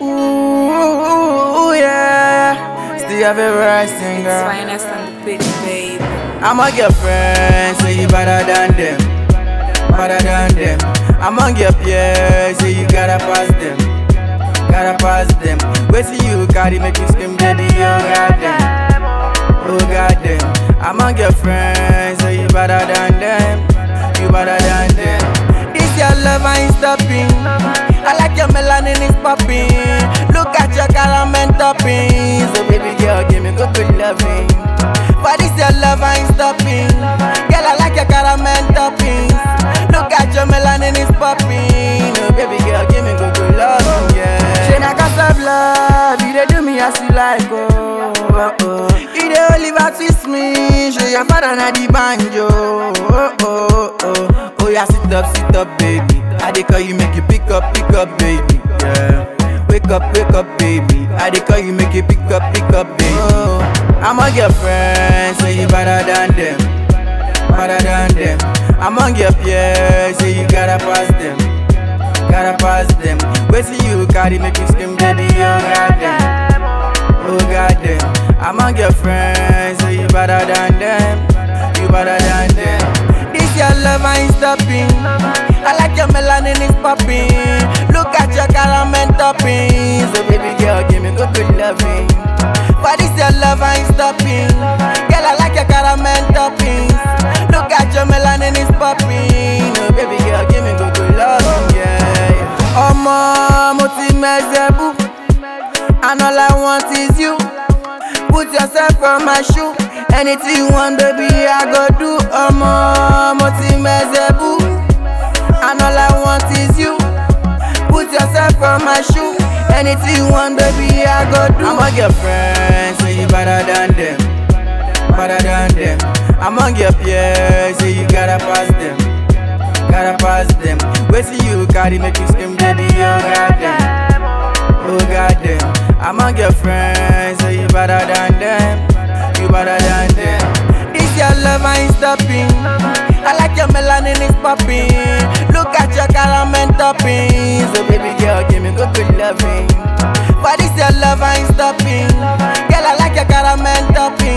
Ooh, yeah. Still have a rising girl. Phynest on the pitch, babe. I'm a girlfriend, so you better than them. Better than them. Among your peers, so you gotta pass them. Gotta pass them. Wait till you carry, make you scream, baby, oh melanin is popping. Look at your caramel topping. So baby girl, give me good good loving. For this your love, I ain't stopping. Girl, I like your caramel topping. Look at your melanin is popping. Oh baby girl, give me good good loving, yeah. She na cause of love, you dey do me as you like, oh. oh, oh. You dey only twist me, show your father na the banjo. Oh, oh, oh, oh. Oh yeah, sit up, sit up, baby. I dey call you, make you pick up, pick up, baby. Yeah. Wake up, wake up, baby. I dey call you, make you pick up, pick up, baby. Oh, I'm a girlfriend, so you better than them, better than them. Among your peers, so you gotta pass them, gotta pass them. Wait till you carry, make you scream, baby, oh goddamn, oh goddamn. Among your friends, so you better than them, you better than them. This your love, I ain't stopping. I like your melanin is popping. Look at your caramel topping. So baby girl, give me good good loving. For this your love, I ain't stopping. Girl, I like your caramel topping. Look at your melanin is popping. Oh baby girl, give me good good loving, yeah. Ọmọ mo ti mẹsẹ̀ bú, and all I want is you. Put yourself on my shoe. Anything you want, baby, I go do. Ọmọ mo ti Yourself on my shoe. Anything you want, baby, I go do. I'm a girlfriend, so you better than them, better than them. I'm among your peers, so you gotta pass them, gotta pass them. Wait till you carry, make you scream, baby, oh goddamn, oh goddamn. Among your friends, so you better than them, you better than them. This your love, I ain't stopping. I like your melanin is popping. Look at your caramel topping loving. For this your love, ain't stopping. Girl, I like your caramel topping.